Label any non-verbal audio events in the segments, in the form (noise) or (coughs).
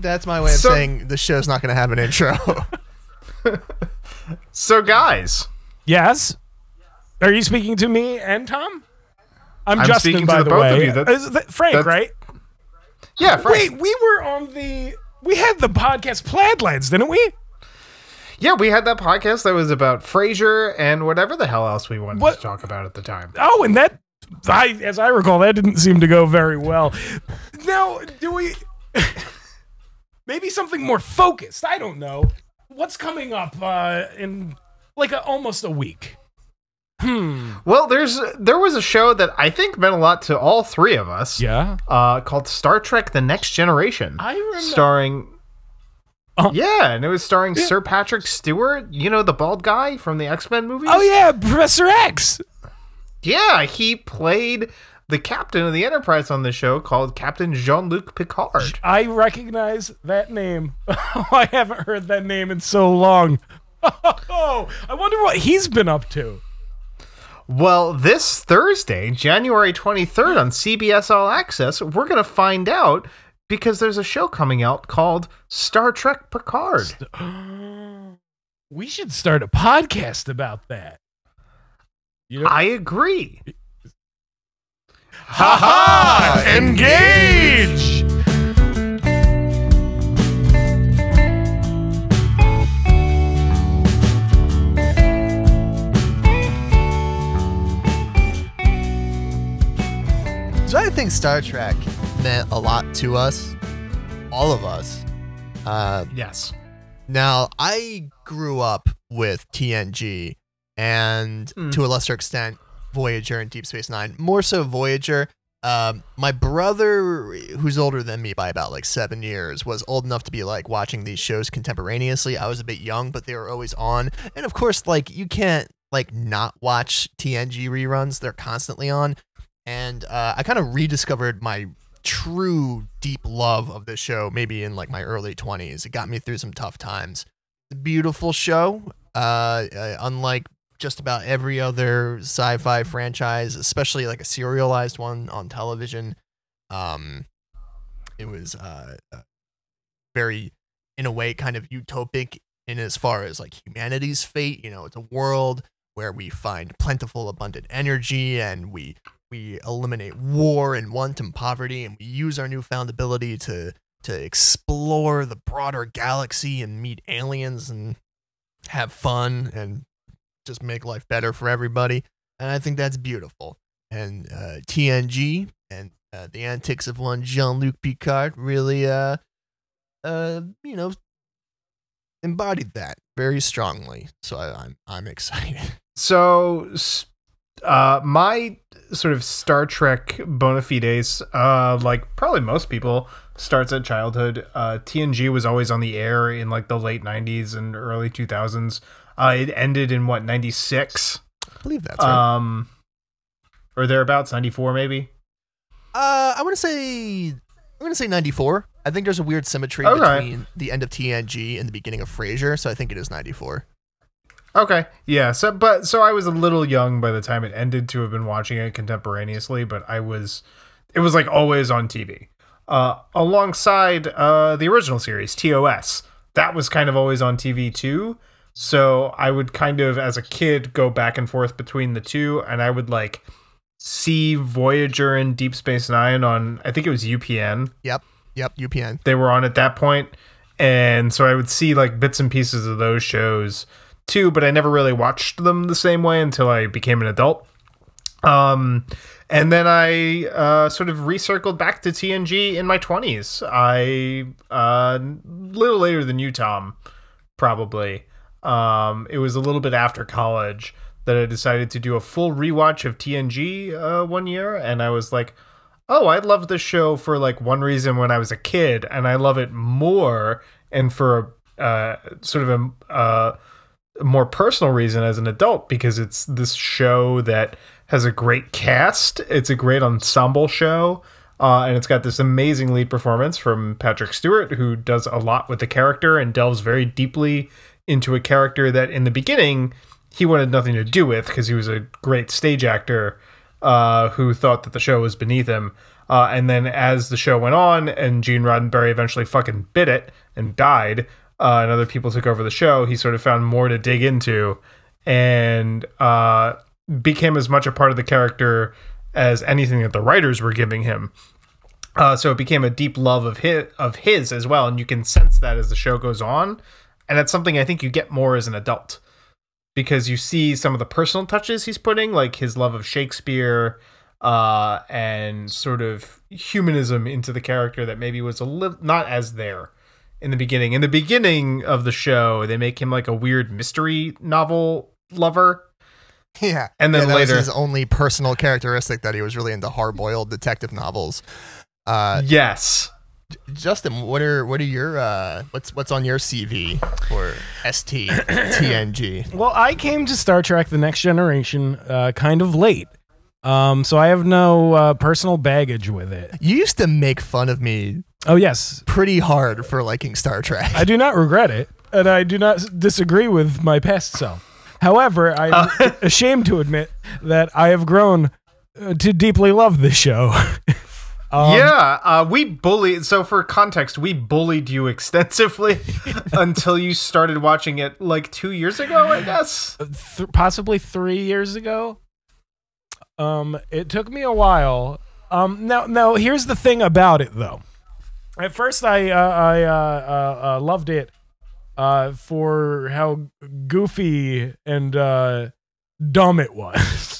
That's my way of So- saying the show's not going to have an intro. (laughs) So, guys, Yes. Are you speaking to me and Tom? I'm, I'm Justin, speaking by to the, the both way. of you. That- Is that Frank, that's- right? yeah, Frank. Wait, we were on the. We had the podcast Plaid Lads, didn't we? Yeah, we had that podcast that was about Frasier and whatever the hell else we wanted What- to talk about at the time. Oh, and that, I, as I recall, that didn't seem to go very well. Now, do we? (laughs) maybe something more focused. I don't know. What's coming up uh, in like a, almost a week? Hmm. Well, there's there was a show that I think meant a lot to all three of us. Yeah. Uh, called Star Trek: The Next Generation. I remember. starring. Oh. Yeah, and it was starring Sir Patrick Stewart. You know the bald guy from the X Men movies. oh yeah, Professor X. yeah. He played the captain of the Enterprise on the show called Captain Jean Luc Picard. I recognize that name. (laughs) I haven't heard that name in so long. (laughs) Oh, I wonder what he's been up to. Well, this Thursday, January 23rd on CBS All Access, we're going to find out because there's a show coming out called Star Trek Picard. (gasps) We should start a podcast about that. You know? I agree. Ha ha! Engage! so I think Star Trek meant a lot to us, all of us. Uh, Yes. now, I grew up with TNG and Mm. to a lesser extent, Voyager and Deep Space Nine. More so, Voyager. Um, my brother, who's older than me by about like seven years, was old enough to be like watching these shows contemporaneously. I was a bit young, but they were always on. And of course, like you can't like not watch TNG reruns; they're constantly on. And uh, I kind of rediscovered my true deep love of this show maybe in like my early 20s. It got me through some tough times. Beautiful show. Uh, uh, unlike just about every other sci-fi franchise, especially like a serialized one on television. Um, it was uh, uh, very, in a way, kind of utopic in as far as like humanity's fate. You know, it's a world where we find plentiful, abundant energy, and we we eliminate war and want and poverty, and we use our newfound ability to to explore the broader galaxy and meet aliens and have fun and just make life better for everybody. And I think that's beautiful. And uh, TNG and uh, the antics of one Jean Luc Picard really, uh, uh, you know, embodied that very strongly. So I, I'm I'm excited. (laughs) So, uh, my sort of Star Trek bona fides, uh, like probably most people, starts at childhood. Uh, TNG was always on the air in like the late '90s and early 2000s. Uh, it ended in what '96, I believe that's right. um, or thereabouts, '94 maybe. Uh, I want to say I'm going to say 94. I think there's a weird symmetry Okay. between the end of TNG and the beginning of Frasier, so I think it is 94. Okay, yeah. So, but so I was a little young by the time it ended to have been watching it contemporaneously, but I was, it was like always on TV, uh, alongside uh, the original series TOS. That was kind of always on TV too. So I would kind of, as a kid, go back and forth between the two, and I would like see Voyager and Deep Space Nine on. I think it was UPN Yep. Yep. UPN. they were on at that point and so i would see like bits and pieces of those shows too but i never really watched them the same way until i became an adult um and then i uh sort of recircled back to tng in my 20s i uh little later than you tom probably um it was a little bit after college that i decided to do a full rewatch of tng uh one year and i was like oh, I loved this show for like one reason when I was a kid, and I love it more, and for uh, sort of a, more personal reason as an adult because it's this show that has a great cast. It's a great ensemble show. Uh, and it's got this amazing lead performance from Patrick Stewart, who does a lot with the character and delves very deeply into a character that in the beginning he wanted nothing to do with because he was a great stage actor uh, who thought that the show was beneath him. Uh, and then as the show went on, and Gene Roddenberry eventually fucking bit it and died, uh, and other people took over the show, he sort of found more to dig into, and uh, became as much a part of the character as anything that the writers were giving him. Uh, so it became a deep love of his of his as well, and you can sense that as the show goes on, and that's something I think you get more as an adult because you see some of the personal touches he's putting, like his love of Shakespeare, uh, and sort of humanism into the character that maybe was a little not as there in the beginning. In the beginning of the show, they make him like a weird mystery novel lover. (laughs) Yeah, And then Yeah, later- his only personal characteristic that he was really into hard-boiled detective novels. Uh, yes. Justin, what are what are your uh, what's what's on your CV for ST TNG? (coughs) Well, I came to Star Trek: The Next Generation uh, kind of late, um, so I have no uh, personal baggage with it. You used to make fun of me Oh yes, pretty hard for liking Star Trek. I do not regret it, and I do not disagree with my past self. However, I'm (laughs) ashamed to admit that I have grown uh, to deeply love this show. (laughs) Um, yeah, uh, we bullied. So for context, we bullied you (laughs) extensively (laughs) until you started watching it like two years ago, I guess. th- possibly three years ago. Um, it took me a while. Um, now, now here's the thing about it, though. At first, I uh, I uh, uh, uh, loved it uh, for how goofy and uh, dumb it was, (laughs)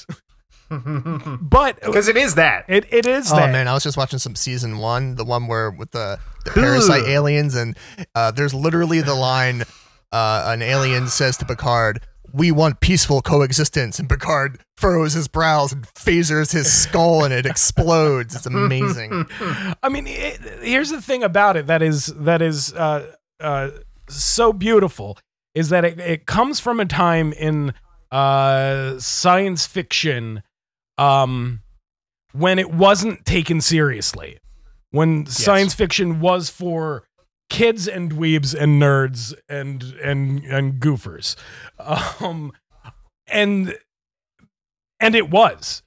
but Because it is that. it, it is Oh that. man, I was just watching some season one, the one where with the, the parasite aliens, and uh, there's literally the line uh, an alien says to Picard, "We want peaceful coexistence," and Picard furrows his brows and phasers his skull, and it explodes. It's amazing. (laughs) I mean, it, here's the thing about it that is that is uh, uh, so beautiful is that it, it comes from a time in uh, science fiction um, when it wasn't taken seriously, when science fiction was for kids and dweebs and nerds and and and goofers, um, and and it was.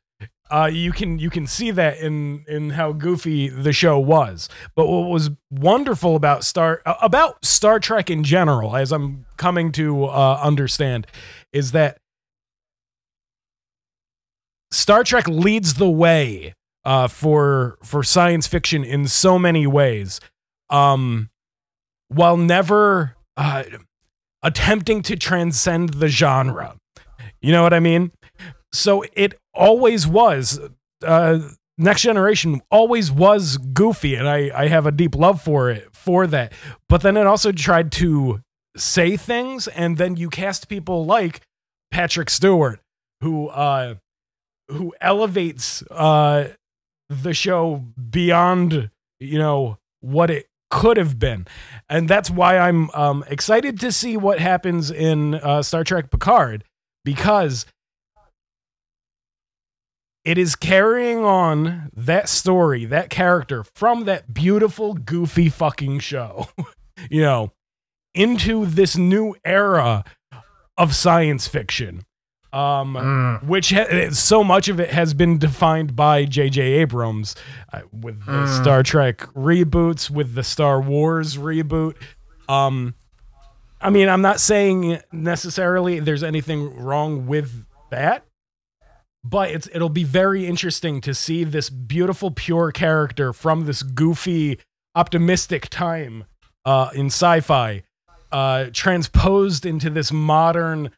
Uh, you can you can see that in in how goofy the show was. But what was wonderful about Star about Star Trek in general, as I'm coming to uh, understand, is that Star Trek leads the way uh, for for science fiction in so many ways, um, while never uh, attempting to transcend the genre. You know what I mean? so it always was uh next generation always was goofy and i i have a deep love for it for that but then it also tried to say things and then you cast people like patrick stewart who uh who elevates uh the show beyond you know what it could have been and that's why i'm um excited to see what happens in uh star trek picard because it is carrying on that story, that character from that beautiful, goofy fucking show, (laughs) you know, into this new era of science fiction. Um, Mm. which ha- so much of it has been defined by J.J. Abrams uh, with the Mm. Star Trek reboots, with the Star Wars reboot. Um, I mean, I'm not saying necessarily there's anything wrong with that, but it's it'll be very interesting to see this beautiful, pure character from this goofy, optimistic time uh, in sci-fi uh, transposed into this modern,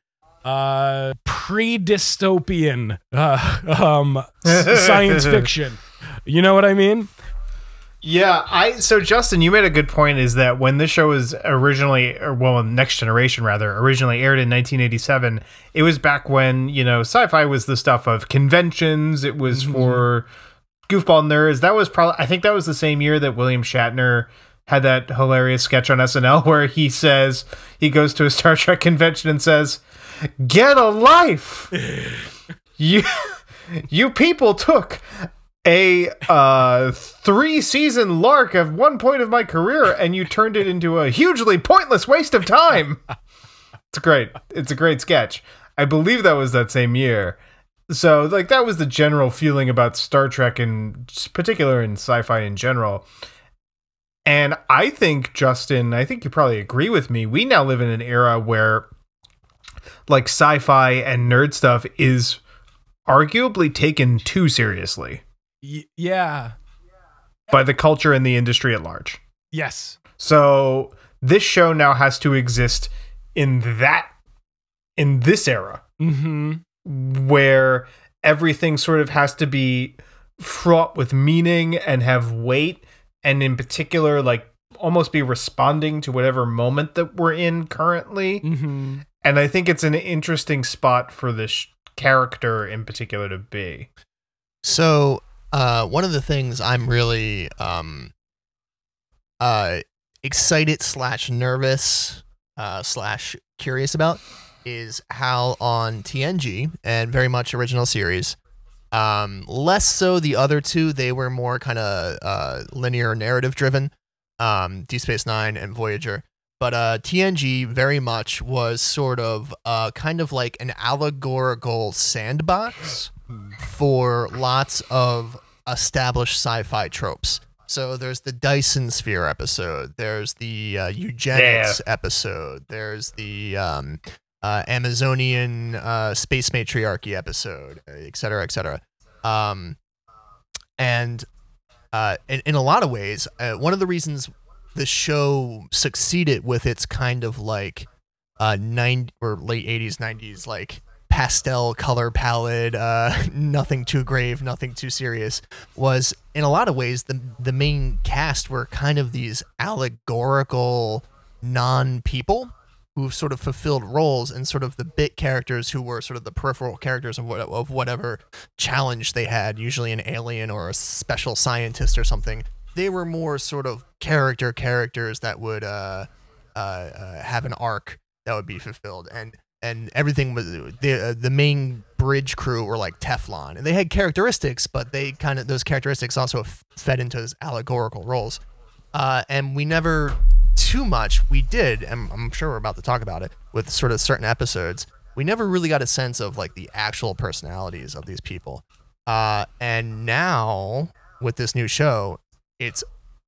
uh, pre-dystopian uh, um, science (laughs) fiction. You know what I mean? Yeah, I so Justin, you made a good point. Is that when this show was originally, or well, Next Generation rather, originally aired in 1987, it was back when you know sci-fi was the stuff of conventions. It was for goofball nerds. That was probably, I think that was the same year that William Shatner had that hilarious sketch on SNL where he says he goes to a (laughs) Star Trek convention and says, "Get a life." (laughs) you you people took a uh, three season lark at one point of my career and you turned it into a hugely pointless waste of time. It's great. It's a great sketch. I believe that was that same year. so like that was the general feeling about Star Trek in particular in sci-fi in general. And I think Justin, I think you probably agree with me. We now live in an era where like sci-fi and nerd stuff is arguably taken too seriously Y- yeah. by the culture and the industry at large. Yes. So this show now has to exist in that in this era Mm-hmm. where everything sort of has to be fraught with meaning and have weight and in particular like almost be responding to whatever moment that we're in currently. Mm-hmm. and i think it's an interesting spot for this character in particular to be. So, uh, one of the things I'm really um, uh, excited slash nervous uh, slash curious about is how on TNG and very much original series, um, less so the other two. They were more kind of uh, linear narrative driven, um, Deep Space Nine and Voyager. But uh, TNG very much was sort of uh, kind of like an allegorical sandbox for lots of established sci-fi tropes. So there's the Dyson Sphere episode. There's the uh, eugenics episode. There's the um, uh, Amazonian uh, space matriarchy episode, et cetera, et cetera. Um, and uh, in, in a lot of ways, uh, one of the reasons the show succeeded with its kind of like uh, nine or late 80s, 90s, like pastel color palette, uh, (laughs) nothing too grave, nothing too serious, was in a lot of ways the the main cast were kind of these allegorical non people who sort of fulfilled roles and sort of the bit characters who were sort of the peripheral characters of what of whatever challenge they had, usually an alien or a special scientist or something. They were more sort of character characters that would uh, uh, uh, have an arc that would be fulfilled. And and everything was the uh, the main bridge crew were like Teflon. And they had characteristics but they kind of those characteristics also fed into those allegorical roles. Uh, and we never too much we did and I'm sure we're about to talk about it with sort of certain episodes we never really got a sense of like the actual personalities of these people. Uh, and now with this new show it's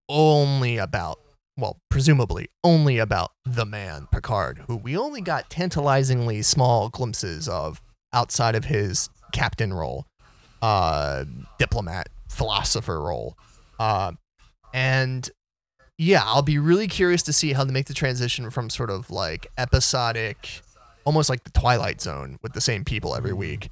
only about well, presumably only about the man Picard, who we only got tantalizingly small glimpses of outside of his captain role, uh, diplomat, philosopher role, uh, and yeah, I'll be really curious to see how they make the transition from sort of like episodic, almost like the Twilight Zone with the same people every week,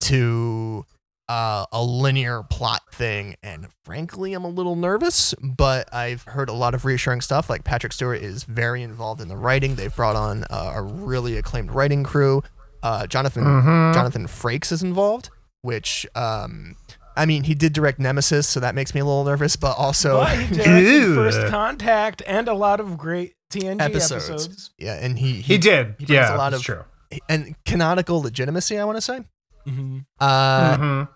to uh, a linear plot thing. And frankly, I'm a little nervous, but I've heard a lot of reassuring stuff. Like Patrick Stewart is very involved in the writing. They've brought on uh, a really acclaimed writing crew. Uh, Jonathan Mhm. Jonathan Frakes is involved, which um, I mean, he did direct Nemesis, so that makes me a little nervous. But also, But he directed (laughs) First Contact and a lot of great TNG Episodes. episodes. yeah, and he he did he yeah a lot that's of- true and canonical legitimacy. I want to say. Mm-hmm. Uh, Mhm.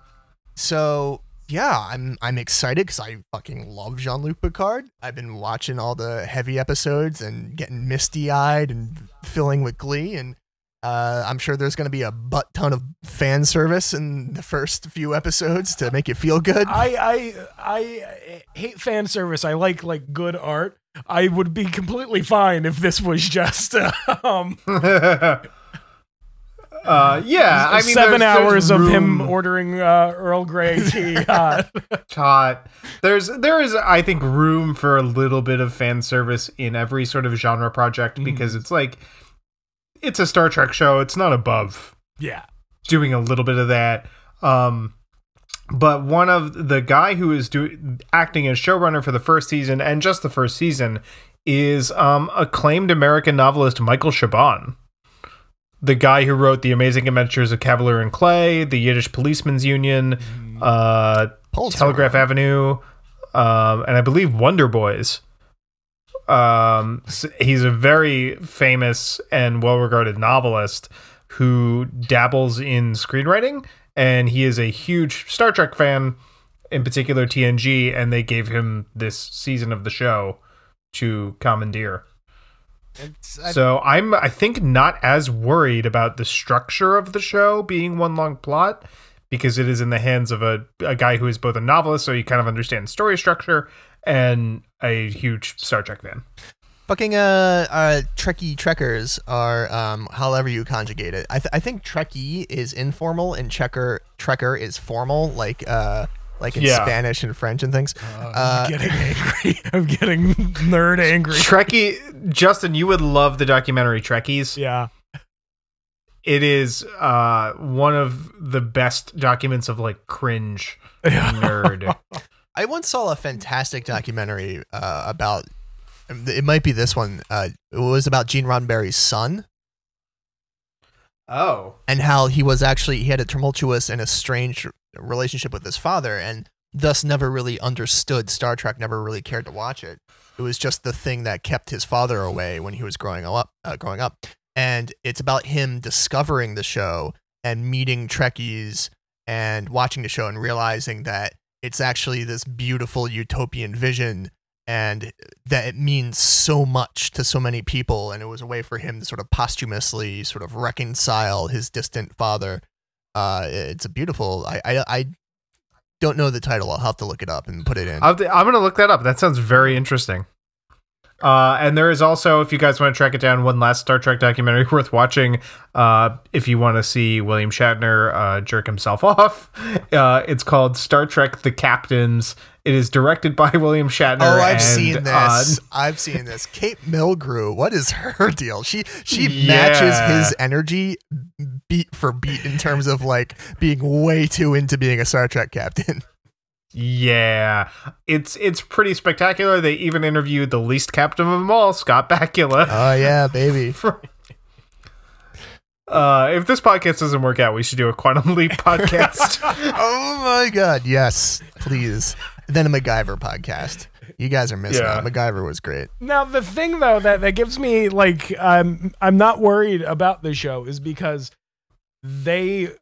So yeah, I'm I'm excited because I fucking love Jean Luc Picard. I've been watching all the heavy episodes and getting misty eyed and filling with glee, and uh, I'm sure there's going to be a butt ton of fan service in the first few episodes to make you feel good. I, I I hate fan service. I like like good art. I would be completely fine if this was just (laughs) um, uh, yeah, I mean, seven there's- there's hours of him ordering uh, Earl Grey (laughs) tea. Uh, hot. There's there is I think room for a little bit of fan service in every sort of genre project Mm-hmm. because it's like it's a Star Trek show. It's not above yeah. doing a little bit of that. Um, but one of the guy who is doing acting as showrunner for the first season and just the first season is um, acclaimed American novelist Michael Chabon, the guy who wrote The Amazing Adventures of Kavalier and Clay, The Yiddish Policeman's Union, uh, Telegraph Avenue, um, and I believe Wonder Boys. Um, he's a very famous and well-regarded novelist who dabbles in screenwriting, and he is a huge Star Trek fan, in particular TNG, and they gave him this season of the show to commandeer. I- So I'm I think not as worried about the structure of the show being one long plot because it is in the hands of a, a guy who is both a novelist, so he kind of understands story structure, and a huge Star Trek fan. Fucking uh, uh, Trekkie Trekkers are um, however you conjugate it. I, th- I think Trekkie is informal and Checker Trekker is formal, like uh, like in Yeah. Spanish and French and things. I'm Uh, getting (laughs) angry. I'm getting nerd angry. Trekkie, Justin, you would love the documentary Trekkies. Yeah. It is uh, one of the best documents of like cringe (laughs) nerd. Once saw a fantastic documentary uh, about. It might be this one. Uh, it was about Gene Roddenberry's son oh, and how he was actually he had a tumultuous and estranged relationship with his father, and thus never really understood Star Trek. Never really cared to watch it. It was just the thing that kept his father away when he was growing up. Uh, growing up, and it's about him discovering the show and meeting Trekkies and watching the show and realizing that it's actually this beautiful utopian vision and that it means so much to so many people and it was a way for him to sort of posthumously sort of reconcile his distant father uh it's a beautiful i i, I don't know the title i'll have to look it up and put it in I'll, I'm gonna look that up. That sounds very interesting. Uh, and there is also, if you guys want to track it down, one last Star Trek documentary (laughs) worth watching. Uh, if you want to see William Shatner uh, jerk himself (laughs) off, uh, it's called Star Trek: The Captains. It is directed by (laughs) William Shatner. Oh, I've and, seen uh, this. I've seen this. Kate Mulgrew. What is her deal? She she matches his energy beat for beat in terms of like being way too into being a Star Trek captain. Yeah, it's it's pretty spectacular. They even interviewed the least captain of them all, Scott Bakula. (laughs) Oh yeah, baby. (laughs) Uh, if this podcast doesn't work out, we should do a Quantum Leap (laughs) podcast. oh my god, yes, please. Then a MacGyver podcast. You guys are missing Yeah. out. MacGyver was great. Now the thing though that that gives me like I'm I'm not worried about the show is because they y-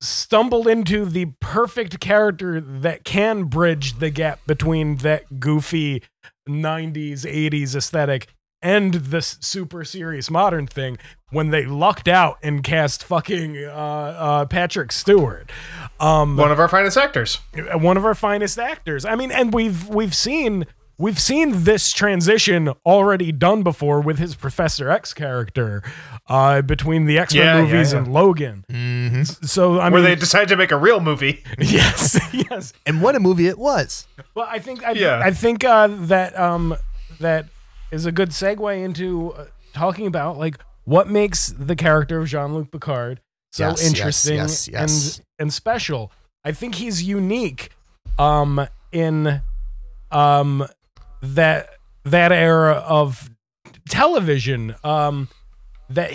stumbled into the perfect character that can bridge the gap between that goofy 90s 80s aesthetic and this super serious modern thing when they lucked out and cast fucking uh, uh, Patrick Stewart. Um, One of our finest actors. one of our finest actors. I mean, and we've we've seen we've seen this transition already done before with his Professor X character uh, between the X Men Yeah, yeah, movies yeah. and Logan. hmm So I where they decided to make a real movie. (laughs) yes, (laughs) yes. And what a movie it was. Well, I think I, Yeah. I think uh, that um that is a good segue into uh, talking about like what makes the character of Jean Luc Picard so Yes, yes, interesting yes, yes. and and special. I think he's unique um in um that that era of television um that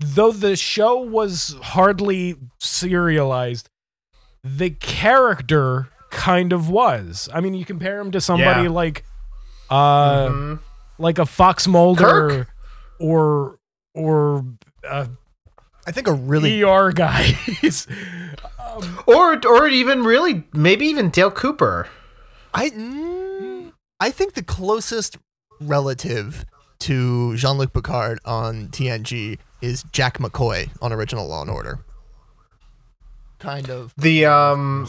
though the show was hardly serialized the character kind of was i mean you compare him to somebody Yeah. like uh Mhm. like a fox mulder Kirk. or or uh, I think a really er guy (laughs) Or or even really maybe even Dale Cooper. I mm, I think the closest relative to Jean Luc Picard on TNG is Jack McCoy on Original Law and Order. Kind of The um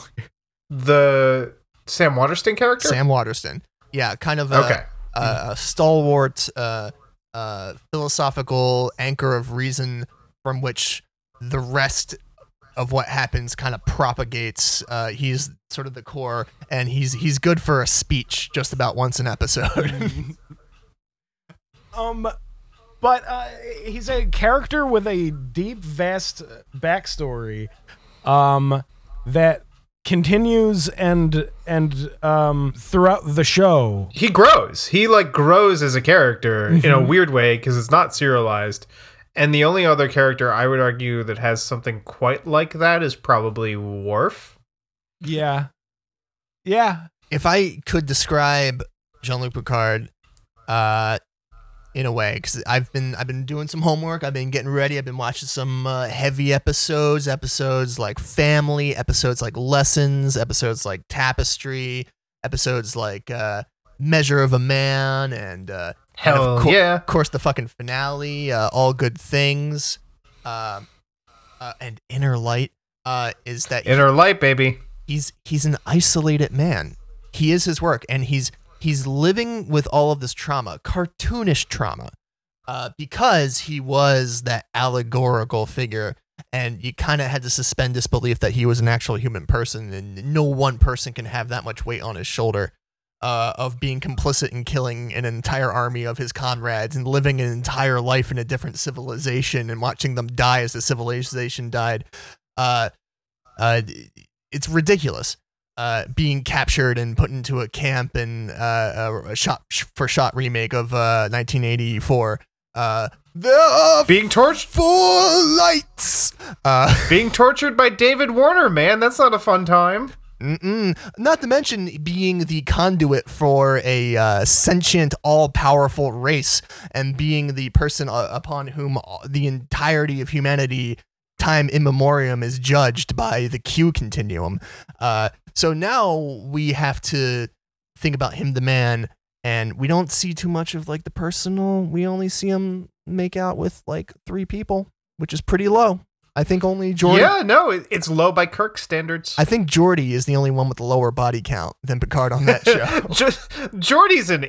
the Sam Waterston character? Sam Waterston. Yeah, kind of a, Okay. a, a stalwart, uh, uh, philosophical anchor of reason from which the rest of what happens kind of propagates. Uh, he's sort of the core, and he's he's good for a speech just about once an episode. (laughs) um but uh, he's a character with a deep vast backstory um that continues and and um throughout the show He grows. He like grows as a character in a weird way because it's not serialized. And the only other character I would argue that has something quite like that is probably Worf. yeah yeah if I could describe Jean Luc Picard, uh, in a way, because I've been I've been doing some homework, I've been getting ready, I've been watching some uh, heavy episodes, episodes like Family, episodes like Lessons, episodes like Tapestry, episodes like uh, Measure of a Man, and uh, and Hell of cour- yeah. of course the fucking finale, uh, All Good Things, um, uh, and Inner Light. uh, is that Inner light, baby. he's he's an isolated man. He is his work, and he's he's living with all of this trauma, cartoonish trauma, uh, because he was that allegorical figure, and you kind of had to suspend disbelief that he was an actual human person, and no one person can have that much weight on his shoulder. Uh, of being complicit in killing an entire army of his comrades and living an entire life in a different civilization and watching them die as the civilization died. Uh, uh, it's ridiculous. Uh, being captured and put into a camp and uh, a shot for shot remake of uh, 1984. Uh, Being tortured for lights. Uh, being tortured by David Warner, man. That's not a fun time. Mm-mm. Not to mention being the conduit for a uh, sentient, all-powerful race, and being the person uh, upon whom the entirety of humanity, time immemorium, is judged by the Q continuum. Uh, so now we have to think about him, the man, and we don't see too much of like the personal. We only see him make out with like three people, which is pretty low. I think only Geordi. Yeah, no, it, it's low by Kirk standards. I think Geordi is the only one with a lower body count than Picard on that show. (laughs) Just Geordi's an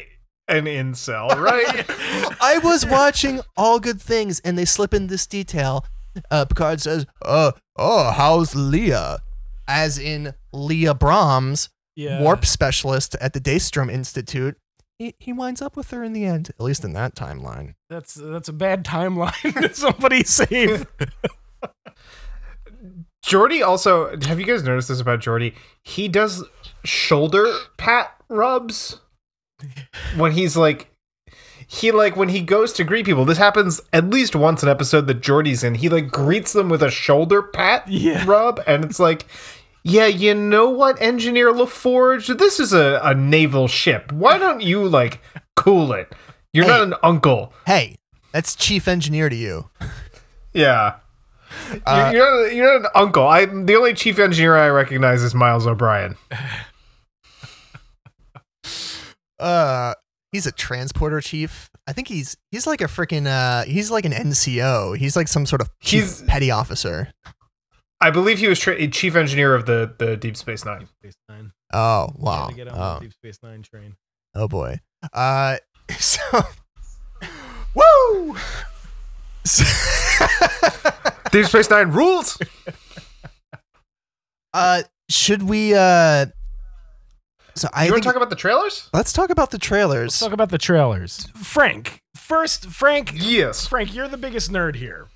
an incel, right? (laughs) I was watching All Good Things and they slip in this detail. Uh, Picard says, "Uh, oh, how's Leah?" As in Leah Brahms, Yeah. warp specialist at the Daystrom Institute. He, he winds up with her in the end, at least in that timeline. That's that's a bad timeline. (laughs) Somebody save. Geordi also have you guys noticed this about Geordi? He does shoulder pat rubs when he's like he like when he goes to greet people. This happens at least once an episode that Geordi's in. He like greets them with a shoulder pat Yeah. (laughs) rub, and it's like, yeah, you know what, Engineer LaForge, this is a, a naval ship. Why don't you like cool it? You're not an uncle. Hey, that's chief engineer to you. Yeah. (laughs) Uh, you're, you're, you're an uncle. I the only chief engineer I recognize is Miles O'Brien. (laughs) Uh, he's a transporter chief. I think he's he's like a freaking uh he's like an NCO. He's like some sort of chief He's- petty officer. I believe he was tra- chief engineer of the the Deep Space Nine. Space Nine. Oh Had wow. to get on Oh. the Deep Space Nine train. Oh boy. Uh, (laughs) so, woo. Deep Space Nine rules. (laughs) uh, should we? Uh, so I you want think to talk about the trailers? let's talk about the Let's trailers. talk about the trailers. Frank, first, Frank, Yes. Frank, you're the biggest nerd here.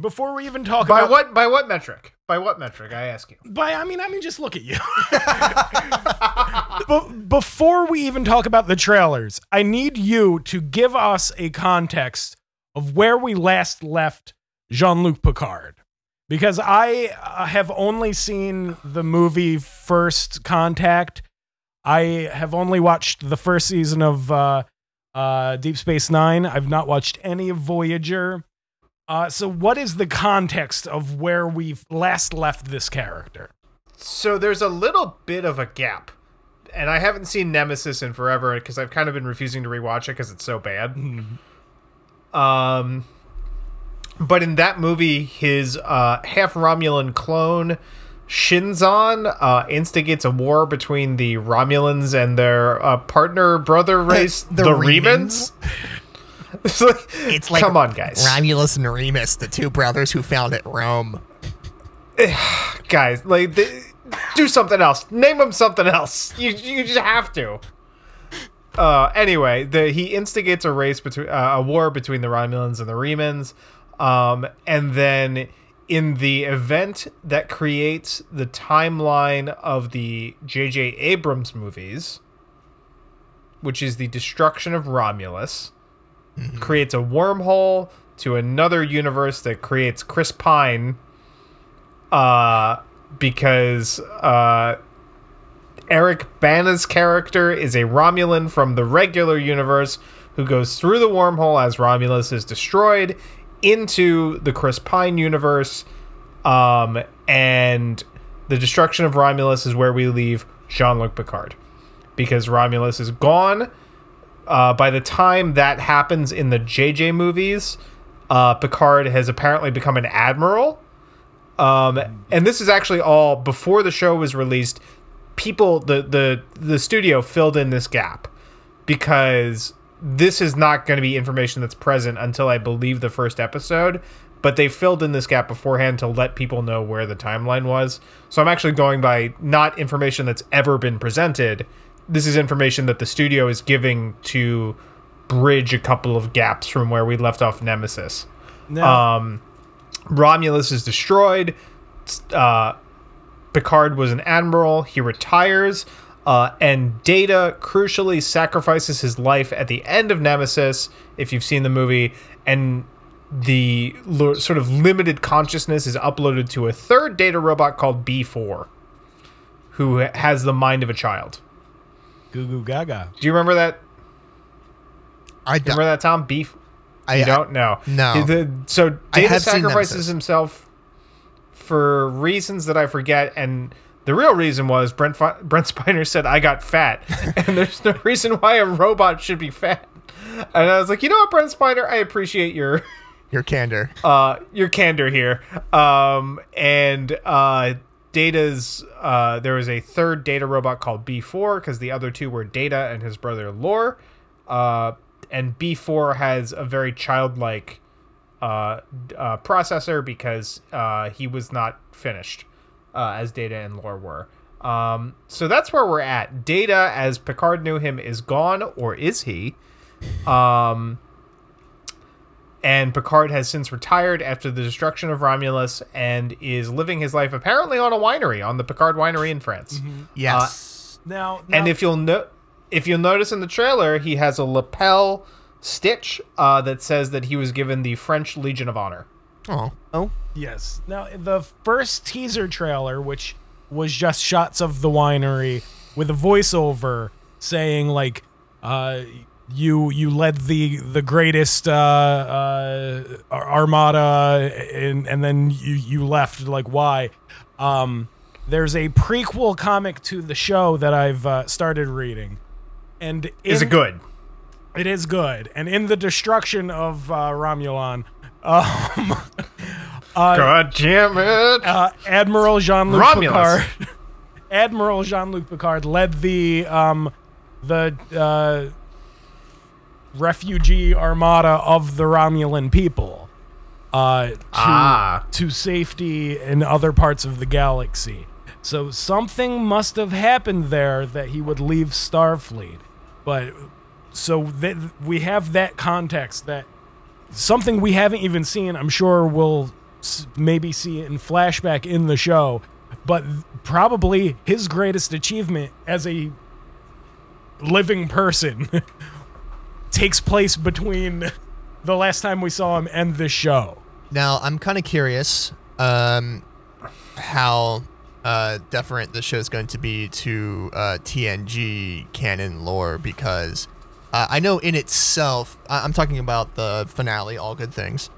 Before we even talk By about what? By what metric? By what metric? I ask you. by I mean I mean just look at you. (laughs) (laughs) but before we even talk about the trailers, I need you to give us a context of where we last left Jean-Luc Picard. Because I uh, have only seen the movie First Contact. I have only watched the first season of uh, uh, Deep Space Nine. I've not watched any of Voyager. Uh, so, what is the context of where we've last left this character? So there's a little bit of a gap, and I haven't seen Nemesis in forever because I've kind of been refusing to rewatch it because it's so bad. Um, but in that movie, his uh, half Romulan clone Shinzon uh, instigates a war between the Romulans and their uh, partner brother (laughs) race, The the, Remans? Remans. (laughs) it's like, It's like come on, guys, Romulus and Remus, the two brothers who founded Rome. (sighs) guys, like th- do something else. Name them something else. You you just have to. Uh, anyway, the, he instigates a race between uh, a war between the Romulans and the Remans, um, and then in the event that creates the timeline of the J.J. Abrams movies, which is the destruction of Romulus, creates a wormhole to another universe that creates Chris Pine uh, because uh, Eric Bana's character is a Romulan from the regular universe who goes through the wormhole as Romulus is destroyed into the Chris Pine universe. Um, and the destruction of Romulus is where we leave Jean Luc Picard because Romulus is gone. Uh, by the time that happens in the JJ movies, uh, Picard has apparently become an admiral Um, and this is actually all before the show was released. People, the the the studio filled in this gap because this is not going to be information that's present until I believe the first episode. But they filled in this gap beforehand to let people know where the timeline was. So I'm actually going by not information that's ever been presented. This is information that the studio is giving to bridge a couple of gaps from where we left off Nemesis. Now, Um, Romulus is destroyed. Uh, Picard was an admiral. He retires. Uh, and Data crucially sacrifices his life at the end of Nemesis, if you've seen the movie. And the lo- sort of limited consciousness is uploaded to a third Data robot called B4, who has the mind of a child. goo goo gaga. Do you remember that? I don't. Remember that, Tom? Beef? I, You don't know. No. The- so Data sacrifices himself for reasons that I forget, and the real reason was Brent Fi- Brent Spiner said I got fat, (laughs) and there's no reason why a robot should be fat. And I was like, you know what, Brent Spiner, I appreciate your your candor. (laughs) uh your candor here. Um and uh Data's uh there was a third Data robot called B4 because the other two were Data and his brother Lore. Uh and B4 has a very childlike uh, uh processor because uh he was not finished uh as Data and Lore were. Um so that's where we're at. Data as Picard knew him is gone or is he? Um and Picard has since retired after the destruction of Romulus and is living his life apparently on a winery on the Picard winery in France. yes. Now, now And if you'll no- if you'll notice in the trailer, he has a lapel stitch uh, that says that he was given the French Legion of Honor. oh. Oh. Yes. Now, the first teaser trailer, which was just shots of the winery with a voiceover saying like, uh, "You you led the the greatest uh, uh, armada, and and then you you left. Like why?" Um, there's a prequel comic to the show that I've uh, started reading, and Is it good? It is good. And in the destruction of uh, Romulan, (laughs) um, God damn it! uh, Admiral Jean Luc. Picard. (laughs) Admiral Jean Luc Picard led the um, the uh, refugee armada of the Romulan people uh, to Ah. to safety in other parts of the galaxy. So something must have happened there that he would leave Starfleet. But so that we have that context that something we haven't even seen. I'm sure we'll s- maybe see it in flashback in the show, but probably his greatest achievement as a living person (laughs) takes place between the last time we saw him and this show. Now I'm kind of curious um, how uh, deferent the show is going to be to uh, TNG canon lore because uh, I know in itself I- I'm talking about the finale, all good things.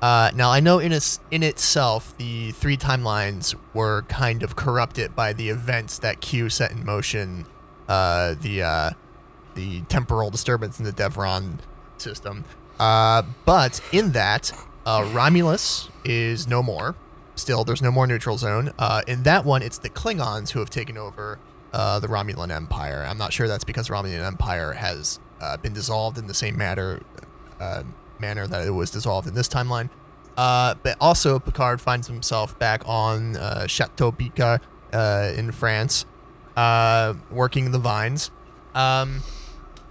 Uh, now I know in in itself the three timelines were kind of corrupted by the events that Q set in motion, uh, the uh, the temporal disturbance in the Devron system. Uh, but in that, uh, Romulus is no more. Still, there's no more neutral zone. Uh, in that one, it's the Klingons who have taken over the Romulan Empire. I'm not sure that's because Romulan Empire has been dissolved in the same matter manner that it was dissolved in this timeline. Uh, but also, Picard finds himself back on uh, Chateau Picard uh, in France, uh, working the vines. Um,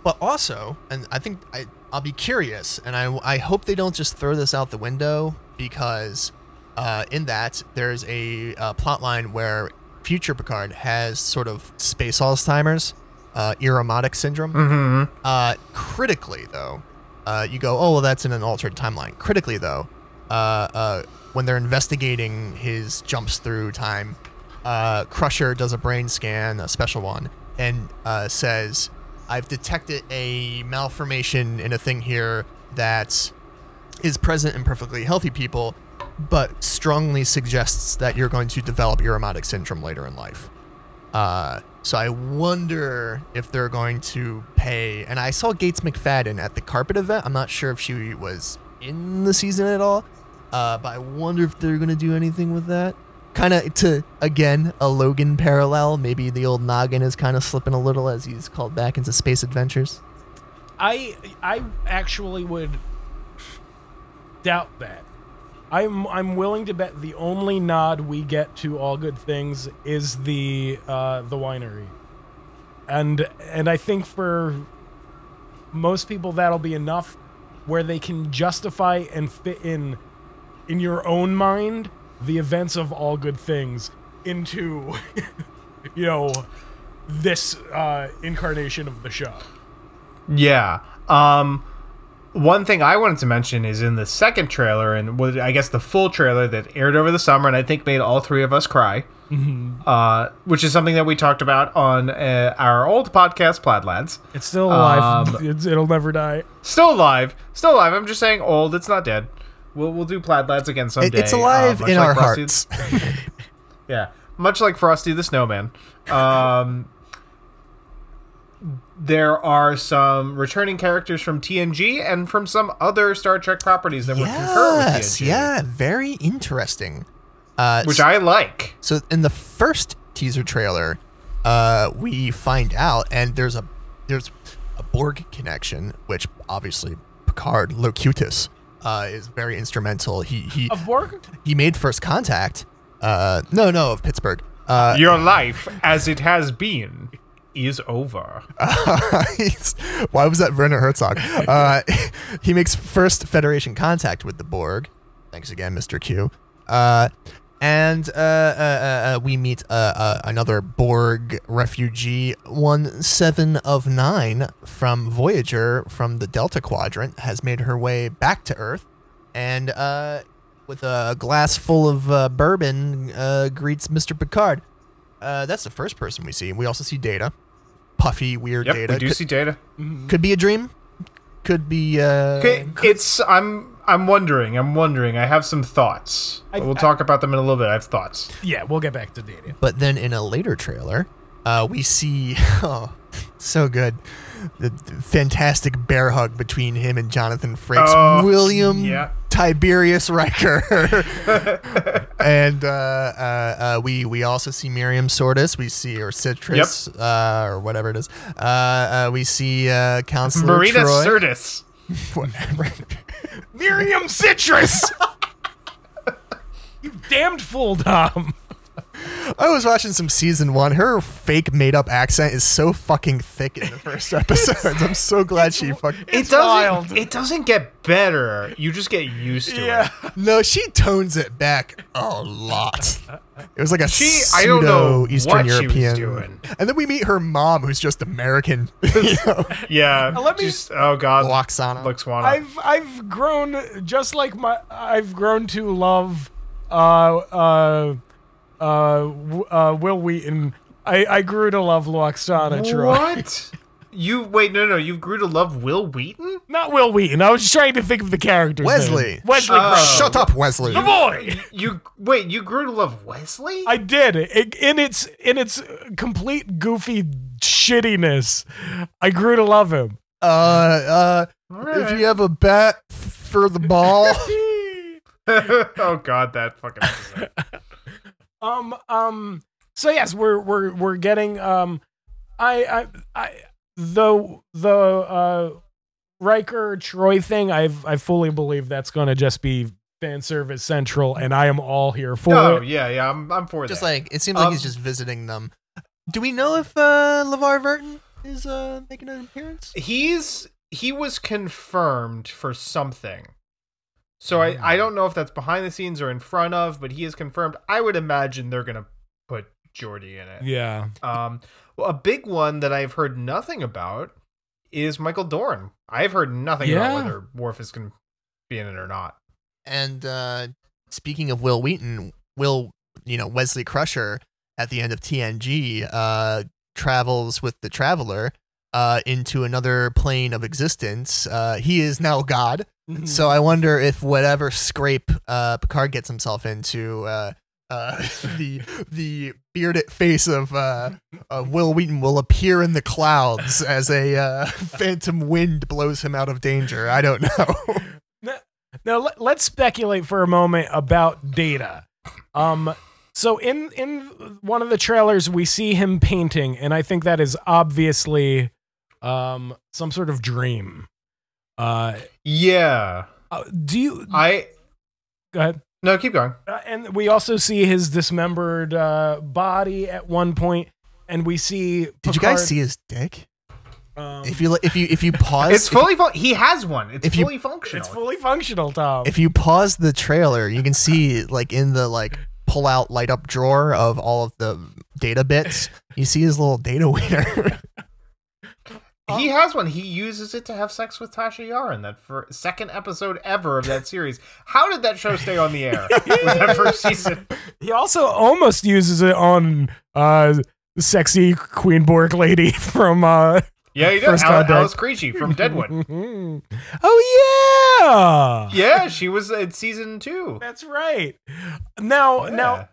but also, and I think I, I'll be curious, and I, I hope they don't just throw this out the window because uh, in that there's a uh, plot line where future Picard has sort of space Alzheimer's, uh, syndrome. Mm-hmm. Uh, critically, though, uh, you go, oh, well, that's in an altered timeline. Critically, though, uh, uh, when they're investigating his jumps through time, uh, Crusher does a brain scan, a special one, and uh, says, I've detected a malformation in a thing here that is present in perfectly healthy people, but strongly suggests that you're going to develop Irumodic syndrome later in life. Uh, so I wonder if they're going to pay. And I saw Gates McFadden at the carpet event. I'm not sure if she was in the season at all. Uh, but I wonder if they're gonna do anything with that. Kind of to again a Logan parallel. Maybe the old noggin is kind of slipping a little as he's called back into space adventures. I I actually would doubt that. I'm I'm willing to bet the only nod we get to all good things is the uh, the winery, and and I think for most people that'll be enough, where they can justify and fit in in your own mind the events of all good things into (laughs) you know this uh, incarnation of the show. Yeah. Um, one thing I wanted to mention is in the second trailer, and what I guess the full trailer that aired over the summer, and I think made all three of us cry, uh, which is something that we talked about on uh, our old podcast, Plaid Lads. It's still alive. Um, (laughs) it's, it'll never die. Still alive, still alive. I'm just saying old. It's not dead. We'll we'll do Plaid Lads again someday. It- it's uh, alive much in like our Frosty- hearts. (laughs) Yeah, much like Frosty the Snowman. Um, there are some returning characters from TNG and from some other Star Trek properties that were concurrent with yes, TNG. yeah, very interesting. Uh, Which I like. So in the first teaser trailer, uh, we find out, and there's a there's a Borg connection, which obviously Picard Locutus uh, is very instrumental. He he Of Borg? he made first contact. Uh, no, no, of Pittsburgh. Uh, Your life, as it has been, is over. (laughs) he's- why was that Werner Herzog? (laughs) Uh, he makes first Federation contact with the Borg. Thanks again, Mr. Q. Uh, and uh, uh, uh, uh, we meet uh, uh, another Borg refugee, one seven of nine from Voyager from the Delta Quadrant, has made her way back to Earth, and uh, with a glass full of uh, bourbon, uh, greets Mr. Picard. Uh, that's the first person we see. We also see Data, puffy, weird Yep, Data. we do could, see data. could be a dream. Could be. Uh, Okay, it's I'm I'm wondering. I'm wondering. I have some thoughts. I- we'll talk about them in a little bit. I have thoughts. Yeah, we'll get back to data. But then in a later trailer, uh, we see (laughs) oh, so good, the, fantastic bear hug between him and Jonathan Frakes, Oh, William yeah. Tiberius Riker, (laughs) and uh, uh, uh, we we also see Miriam Sortis, we see or Citrus, uh, or whatever it is. Uh, uh, we see uh, Counselor Marina Troi. Sirtis. (laughs) Whatever. (laughs) Miriam Citrus! you damned fool, Tom. I was watching some season one. Her fake made up accent is so fucking thick in the (laughs) first episodes. I'm so glad she fucking. It doesn't. wild. It doesn't get better. You just get used to Yeah. it. No, she tones it back a lot. It was like a She- pseudo I don't know Eastern what she was European. doing. And then we meet her mom, who's just American. (laughs) you (laughs) know, Yeah. let me- just oh god. Loxana. Luxwana. I've I've grown just like my I've grown to love uh uh uh, uh Wil Wheaton. I I grew to love Loxana Troi. What? (laughs) You wait, no, no, you grew to love Wil Wheaton? Not Wil Wheaton. I was just trying to think of the character. Wesley. name. Wesley. Crusher. Shut up, Wesley. The boy. You wait, you grew to love Wesley? I did it in its in its complete goofy shittiness. I grew to love him. Uh, uh, if you have a bat for the ball, (laughs) oh god, that fucking episode. (laughs) Um, um. So yes, we're we're we're getting um, I I I the the uh Riker Troy thing. I've I fully believe that's going to just be fan service central, and I am all here for Oh it. yeah, yeah, I'm I'm for that. just that. like it seems like Um, he's just visiting them. Do we know if uh, LeVar Burton is uh, making an appearance? He's he was confirmed for something. So I, I don't know if that's behind the scenes or in front of, but he is confirmed. I would imagine they're gonna put Geordi in it. Yeah. Um, well, a big one that I've heard nothing about is Michael Dorn. I've heard nothing Yeah. about whether Worf is going to be in it or not. And uh, speaking of Wil Wheaton, Will you know Wesley Crusher at the end of TNG uh, travels with the Traveler uh, into another plane of existence. Uh, he is now God. Mm-hmm. So I wonder if whatever scrape uh, Picard gets himself into, uh, uh, (laughs) the the bearded face of uh, uh, Wil Wheaton will appear in the clouds as a uh, (laughs) phantom wind blows him out of danger. I don't know. (laughs) Now, Now let, let's speculate for a moment about Data. Um, so in in one of the trailers, we see him painting, and I think that is obviously um some sort of dream. Uh, Yeah. uh, do you I go ahead? no, keep going. Uh, and we also see his dismembered uh, body at one point, and we see. Did you guys see his dick? Um, If you if you if you (laughs) pause, It's fully fun- he has one. It's if you- fully functional. it's fully functional, Tom. if you pause the trailer, you can see like in the like pull out light up drawer of all of the data bits, you see his little data wiener. (laughs) he has one. He uses it to have sex with Tasha Yar in that for second episode ever of that series. How did that show stay on the air that (laughs) first season? he also almost uses it on uh, sexy Queen Borg lady (laughs) from. Uh, Yeah, he did. First Al- contact. Alice Krige from Deadwood. (laughs) oh yeah, yeah, she was in season two. that's right. Now, Yeah. now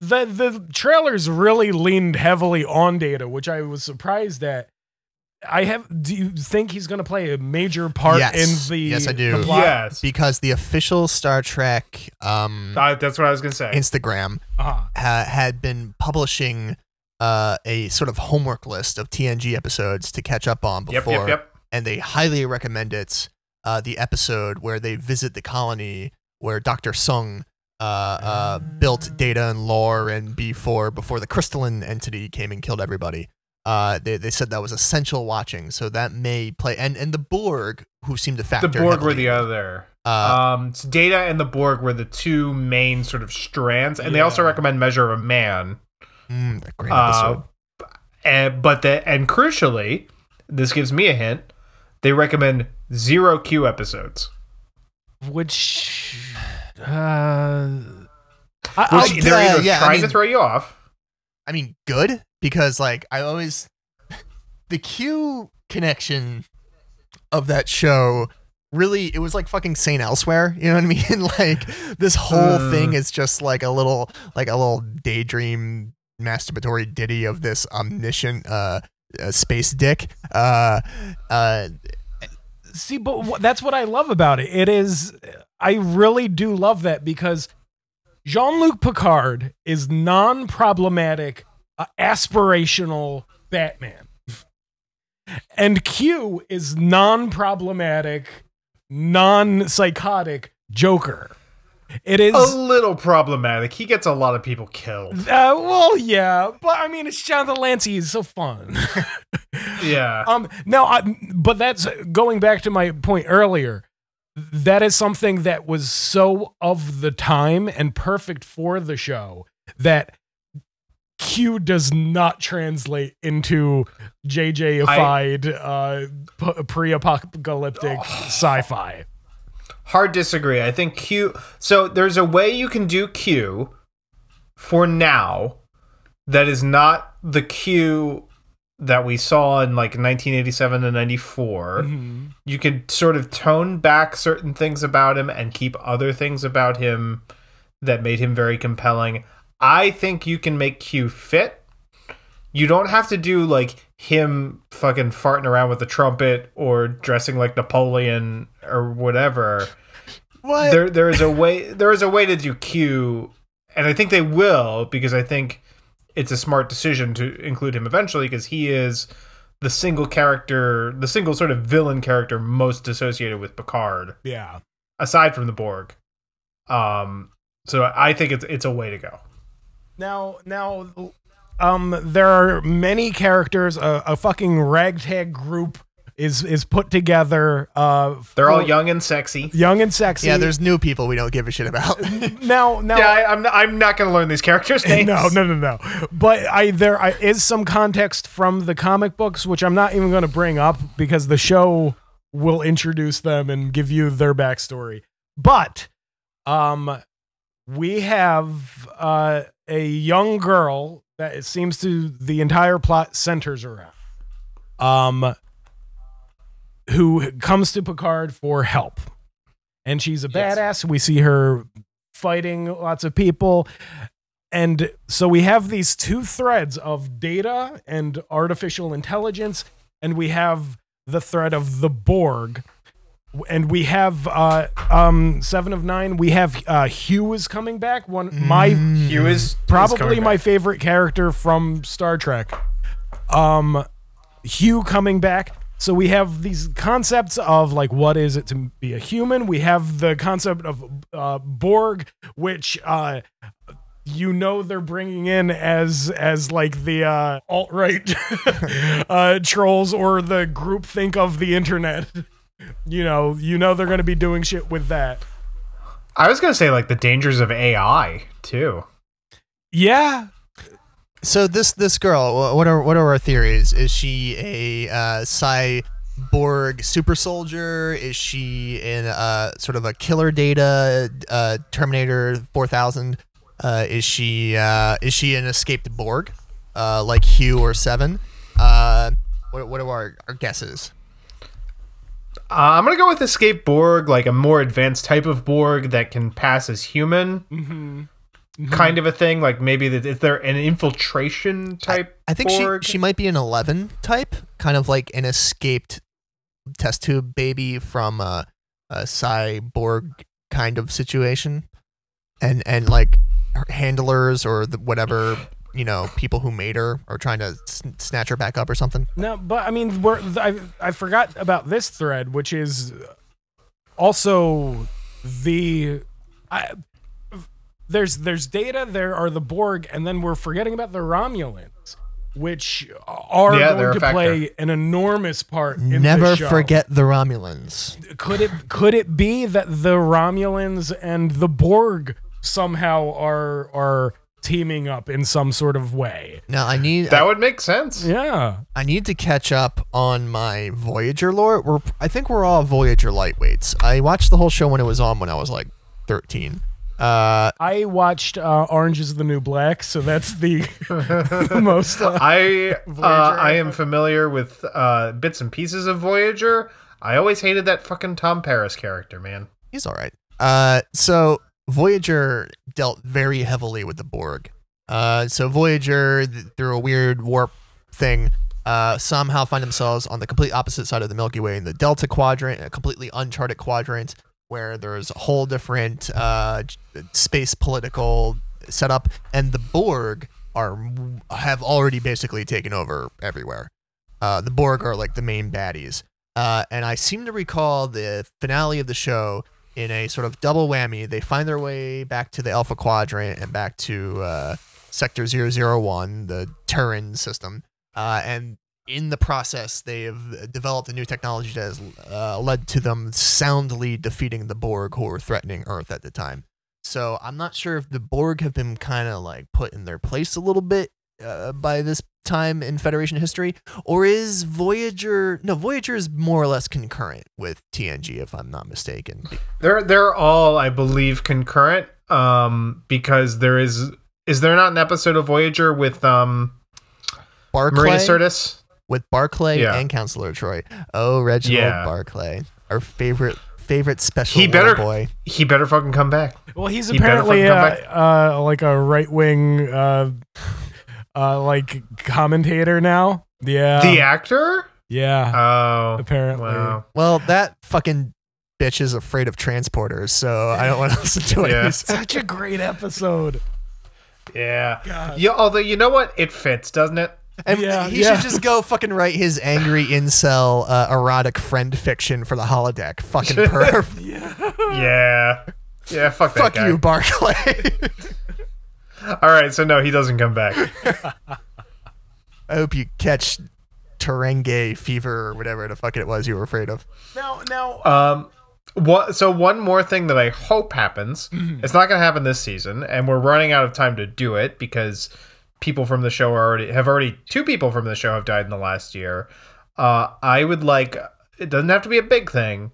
the the trailers really leaned heavily on data, which I was surprised at. I have. Do you think he's going to play a major part Yes. in the? Yes, I do. the plot? yes, because the official Star Trek um, Uh, that's what I was gonna say. Instagram Uh-huh. ha- had been publishing uh, a sort of homework list of TNG episodes to catch up on yep, before, yep, yep. and they highly recommend it. Uh, the episode where they visit the colony where Dr. Soong uh, uh, built data and lore and B4 before the crystalline entity came and killed everybody. Uh, they, they said that was essential watching, so that may play. And, and the Borg, who seem to factor The Borg were the other. uh, Um, so Data and the Borg were the two main sort of strands, and they also recommend Measure of a Man. mm, a great Uh, episode. and but the and crucially, this gives me a hint. They recommend zero Q episodes. Which. Uh, I, Which I'll- they're yeah, either yeah, I trying mean- to throw you off. I mean, good because like I always the Q connection of that show really it was like fucking Saint Elsewhere. You know what I mean? (laughs) like this whole Uh. thing is just like a little like a little daydream masturbatory ditty of this omniscient uh, uh space dick. Uh, uh, See, but wh- that's what I love about it. It is, I really do love that because Jean Luc Picard is non problematic, uh, aspirational Batman. And Q is non problematic, non psychotic Joker. It is. A little problematic. He gets a lot of people killed. Uh, well, yeah, but I mean, it's John de Lancie. He's so fun. (laughs) Yeah. Um, now, I, but that's going back to my point earlier. That is something that was so of the time and perfect for the show that Q does not translate into JJ-ified, uh, pre-apocalyptic sci-fi. Hard disagree. I think Q. So there's a way you can do Q for now that is not the Q that we saw in like 1987 and 94. Mhm. You could sort of tone back certain things about him and keep other things about him that made him very compelling. I think you can make Q fit. You don't have to do like him fucking farting around with a trumpet or dressing like Napoleon or whatever. what? There there is a way there is a way to do Q and I think they will because I think it's a smart decision to include him eventually because he is the single character, the single sort of villain character most associated with Picard Yeah. aside from the Borg. Um so I think it's it's a way to go. Now, now, um, there are many characters. A, a fucking ragtag group is is put together. Uh, They're all young and sexy. young and sexy. yeah, there's new people we don't give a shit about. (laughs) now, now. Yeah, I, I'm I'm not going to learn these characters' names. No, no, no, no. But I there I, is some context from the comic books, which I'm not even going to bring up because the show will introduce them and give you their backstory. But um, we have uh, a young girl that it seems to the entire plot centers around. Um, who comes to Picard for help, and she's a Yes. badass. We see her fighting lots of people. And so we have these two threads of data and artificial intelligence, and we have the thread of the Borg. And we have uh, um, seven of nine. We have uh, Hugh is coming back. One my Hugh is probably my back. favorite character from Star Trek. Um, Hugh coming back. So we have these concepts of like what is it to be a human. We have the concept of uh, Borg, which uh, you know they're bringing in as as like the uh, alt right (laughs) uh, trolls or the group think of the internet. (laughs) You know, you know they're going to be doing shit with that. I was gonna say like the dangers of AI too. Yeah, So this this girl, what are what are our theories? Is she a uh, cyborg super soldier? Is she in uh, sort of a killer data uh, Terminator four thousand? Uh, is she uh, is she an escaped Borg, uh, like Hugh or Seven? Uh, what what are our, our guesses? Uh, I'm gonna go with escape Borg, like a more advanced type of Borg that can pass as human, kind of a thing. Like maybe that is there an infiltration type? I think Borg? she she might be an eleven type, kind of like an escaped test tube baby from a, a cyborg kind of situation, and and like handlers or the whatever you know people who made her are trying to s- snatch her back up or something. No, but I mean, we're, I I forgot about this thread, which is also the I, there's there's data. There are the Borg, and then we're forgetting about the Romulans, which are Yeah, going to factor. play an enormous part. in Never this show. forget the Romulans. Could it could it be that the Romulans and the Borg somehow are are teaming up in some sort of way? Now I need that would make sense. Yeah. I need to catch up on my Voyager lore. We're I think we're all Voyager lightweights. I watched the whole show when it was on when I was like thirteen. Uh, I watched uh, Orange is the New Black, so that's the, (laughs) the most. Uh, I uh, I am familiar with uh, bits and pieces of Voyager. I always hated that fucking Tom Paris character, man. He's all right. Uh, so Voyager dealt very heavily with the Borg. Uh, so Voyager, th- through a weird warp thing, uh, somehow find themselves on the complete opposite side of the Milky Way in the Delta Quadrant, a completely uncharted quadrant where there's a whole different uh, space political setup, and the Borg are have already basically taken over everywhere. Uh, the Borg are like the main baddies. Uh, and I seem to recall the finale of the show in a sort of double whammy. They find their way back to the Alpha Quadrant and back to uh, Sector 001, the Turin system. Uh, and in the process, they have developed a new technology that has uh, led to them soundly defeating the Borg who were threatening Earth at the time. So I'm not sure if the Borg have been kind of like put in their place a little bit uh, by this time in Federation history, or is Voyager? No, Voyager is more or less concurrent with TNG, if I'm not mistaken. They're they're all, I believe, concurrent. Um, because there is is there not an episode of Voyager with um Barclay Marina Sirtis? with Barclay Yeah. and Counselor Troi. Oh, Reginald Yeah. Barclay, our favorite favorite special He better boy. he better fucking come back. well, he's He apparently uh, uh, like a right wing uh, uh, like commentator now. Yeah. the actor? yeah. Oh, apparently. wow. Well, that fucking bitch is afraid of transporters, so I don't want to (laughs) listen to it. Yeah. He's- Such a great episode. Yeah. God. Yeah. Although you know what, it fits, doesn't it? And Yeah, he yeah. should just go fucking write his angry incel uh, erotic friend fiction for the holodeck. Fucking (laughs) perf. Yeah. Yeah. Fuck that Fuck guy. you, Barclay. (laughs) All right. So no, he doesn't come back. (laughs) I hope you catch Terenge fever or whatever the fuck it was you were afraid of. Now, now, Um, what? So one more thing that I hope happens. It's not going to happen this season, and we're running out of time to do it because people from the show are already have already two people from the show have died in the last year. Uh, I would like. It doesn't have to be a big thing.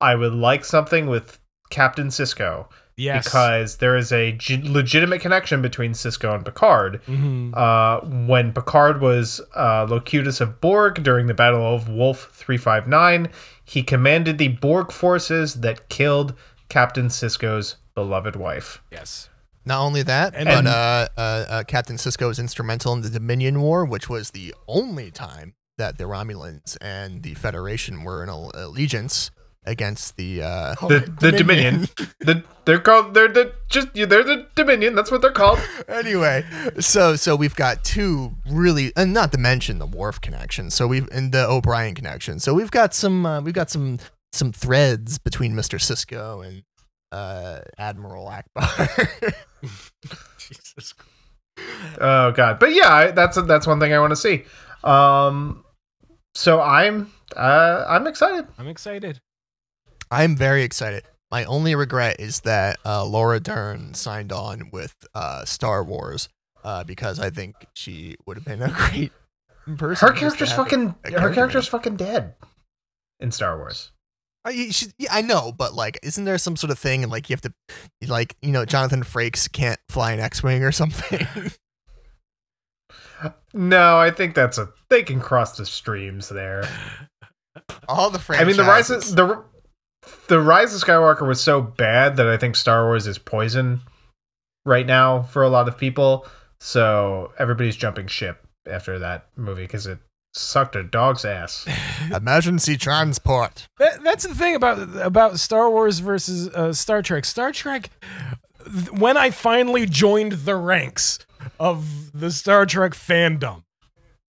I would like something with Captain Sisko yes. because there is a g- legitimate connection between Sisko and Picard. Mhm. Uh, when Picard was uh, Locutus of Borg during the Battle of Wolf 359, he commanded the Borg forces that killed Captain Sisko's beloved wife. yes. Not only that, And- but And- uh, uh, uh, Captain Sisko was instrumental in the Dominion War, which was the only time that the Romulans and the Federation were in al- allegiance against the uh, The (laughs) the Dominion. (laughs) the they're called they're the just they're the Dominion. That's what they're called. (laughs) anyway, so so we've got two really, and not to mention the Worf connection. So we've and the O'Brien connection. So we've got some uh, we've got some some threads between Mister Sisko and uh, Admiral Ackbar. Jesus. Oh god. But yeah, I, that's that's one thing I want to see. Um so I'm uh I'm excited. I'm excited. I'm very excited. My only regret is that uh, Laura Dern signed on with uh, Star Wars uh, because I think she would have been a (laughs) great person. Her character's a- fucking a her character character's fucking dead in Star Wars. You should- yeah, I know, but like, isn't there some sort of thing and like you have to, like, you know, Jonathan Frakes can't fly an X-wing or something? (laughs) No, I think that's a they can cross the streams there. All the I mean, the rise of the the rise of Skywalker was so bad that I think Star Wars is poison right now for a lot of people. So everybody's jumping ship after that movie because it sucked a dog's ass. (laughs) emergency transport. That, that's the thing about about Star Wars versus uh, Star Trek. Star Trek. th- When I finally joined the ranks of the Star Trek fandom,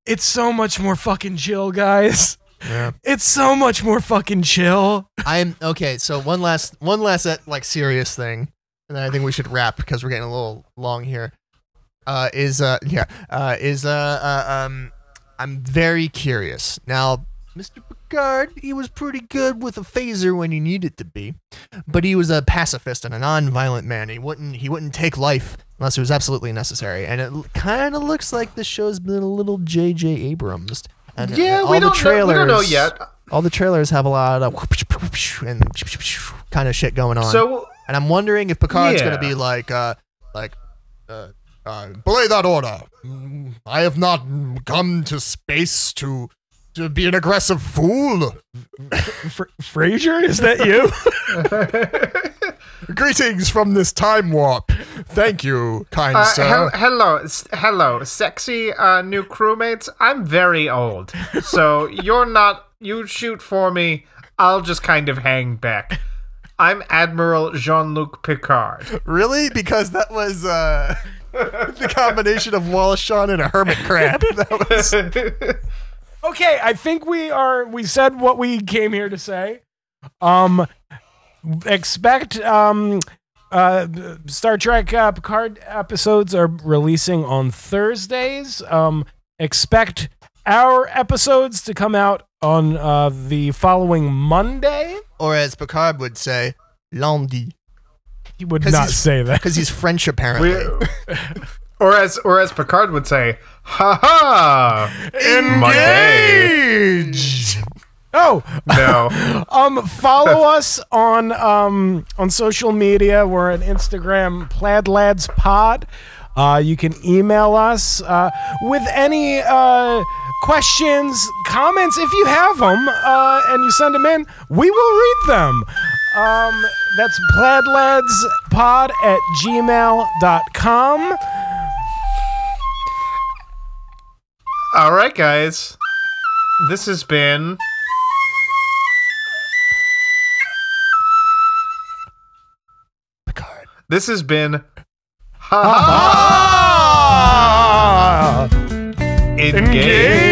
it's so much more fucking chill, guys. Yeah. It's so much more fucking chill. I'm okay. So one last, one last uh, like serious thing, and then I think we should wrap because we're getting a little long here. Uh, is uh, yeah, uh, is uh, uh, um, I'm very curious now. Mr. Picard, he was pretty good with a phaser when he needed to be, but he was a pacifist and a non-violent man. He wouldn't he wouldn't take life unless it was absolutely necessary. And it kind of looks like this show's been a little J.J. Abrams. And yeah, all we the don't know, we don't know trailers- yet. all the trailers have a lot of and kind of shit going on. So and I'm wondering if Picard's Yeah. going to be like, uh, like, uh, uh, belay that order. I have not come to space to to be an aggressive fool. Fr- Frasier, is that you? (laughs) Greetings from this time warp. Thank you, kind Uh, sir. hel- hello, s- hello, sexy uh, new crewmates. I'm very old, so (laughs) you're not. You shoot for me. I'll just kind of hang back. I'm Admiral Jean-Luc Picard. really? Because that was uh, (laughs) the combination of Wallace Shawn and a hermit crab. That was. Okay, I think we are. We said what we came here to say. Um, expect um, uh, Star Trek uh, Picard episodes are releasing on Thursdays. Um, expect our episodes to come out on uh, the following Monday. Or as Picard would say, lundi. He would not say that. Because he's French, apparently. (laughs) Or as or as Picard would say, "Ha ha!" Engaged! Oh, No, (laughs) um, follow (laughs) us on um on social media. We're on Instagram, Plaid Lads Pod. Uh, you can email us uh, with any uh, questions, comments if you have them, uh, and you send them in. We will read them. Um, that's plaidladspod at gmail.com. all right, guys. This has been Picard. this has been ha ha engaged.